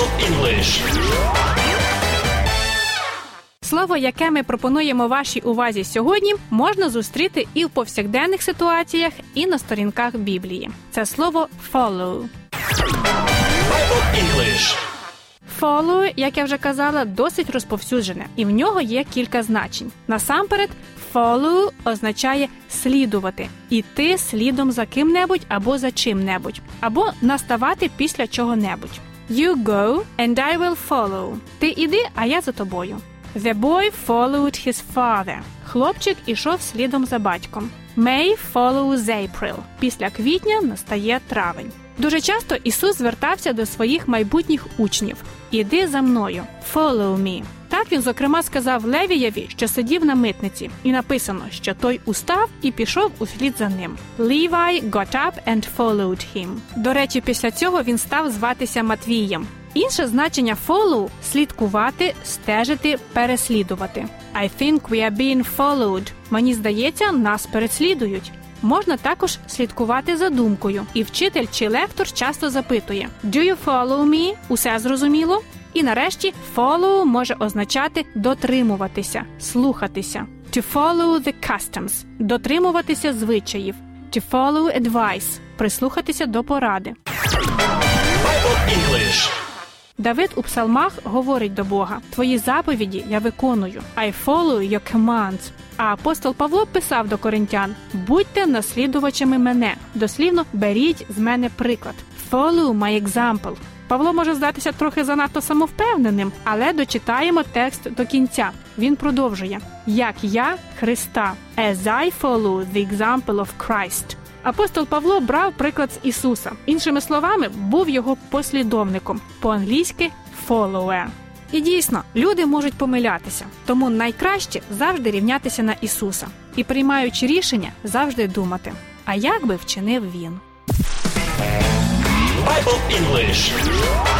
Bible English. Слово, яке ми пропонуємо вашій увазі сьогодні, можна зустріти і в повсякденних ситуаціях, і на сторінках Біблії. Це слово follow. Bible English. Follow, як я вже казала, досить розповсюджене, і в нього є кілька значень. Насамперед, follow означає слідувати, іти слідом за ким-небудь або за чим-небудь, або наставати після чого-небудь. You go and I will follow. Ти іди, а я за тобою. The boy followed his father. Хлопчик ішов слідом за батьком. May follows April. Після квітня настає травень. Дуже часто Ісус звертався до своїх майбутніх учнів: Іди за мною, follow me. Так він, зокрема, сказав Левієві, що сидів на митниці, і написано, що той устав і пішов услід за ним. Levi got up and followed him. До речі, після цього він став зватися Матвієм. Інше значення follow – слідкувати, стежити, переслідувати. I think we are being followed. Мені здається, нас переслідують. Можна також слідкувати за думкою, і вчитель чи лектор часто запитує: Do you follow me? Усе зрозуміло? І нарешті follow може означати дотримуватися, слухатися. To follow the customs – дотримуватися звичаїв. To follow advice – прислухатися до поради. English. Давид у псалмах говорить до Бога: Твої заповіді я виконую. I follow your commands. А апостол Павло писав до коринтян: Будьте наслідувачами мене. Дослівно беріть з мене приклад. Follow my example. Павло може здатися трохи занадто самовпевненим, але дочитаємо текст до кінця. Він продовжує: Як я Христа, as I follow the example of Christ. Апостол Павло брав приклад з Ісуса. Іншими словами, був його послідовником. По-англійськи follower. І дійсно, люди можуть помилятися, тому найкраще завжди рівнятися на Ісуса і, приймаючи рішення, завжди думати. А як би вчинив він? Bible English.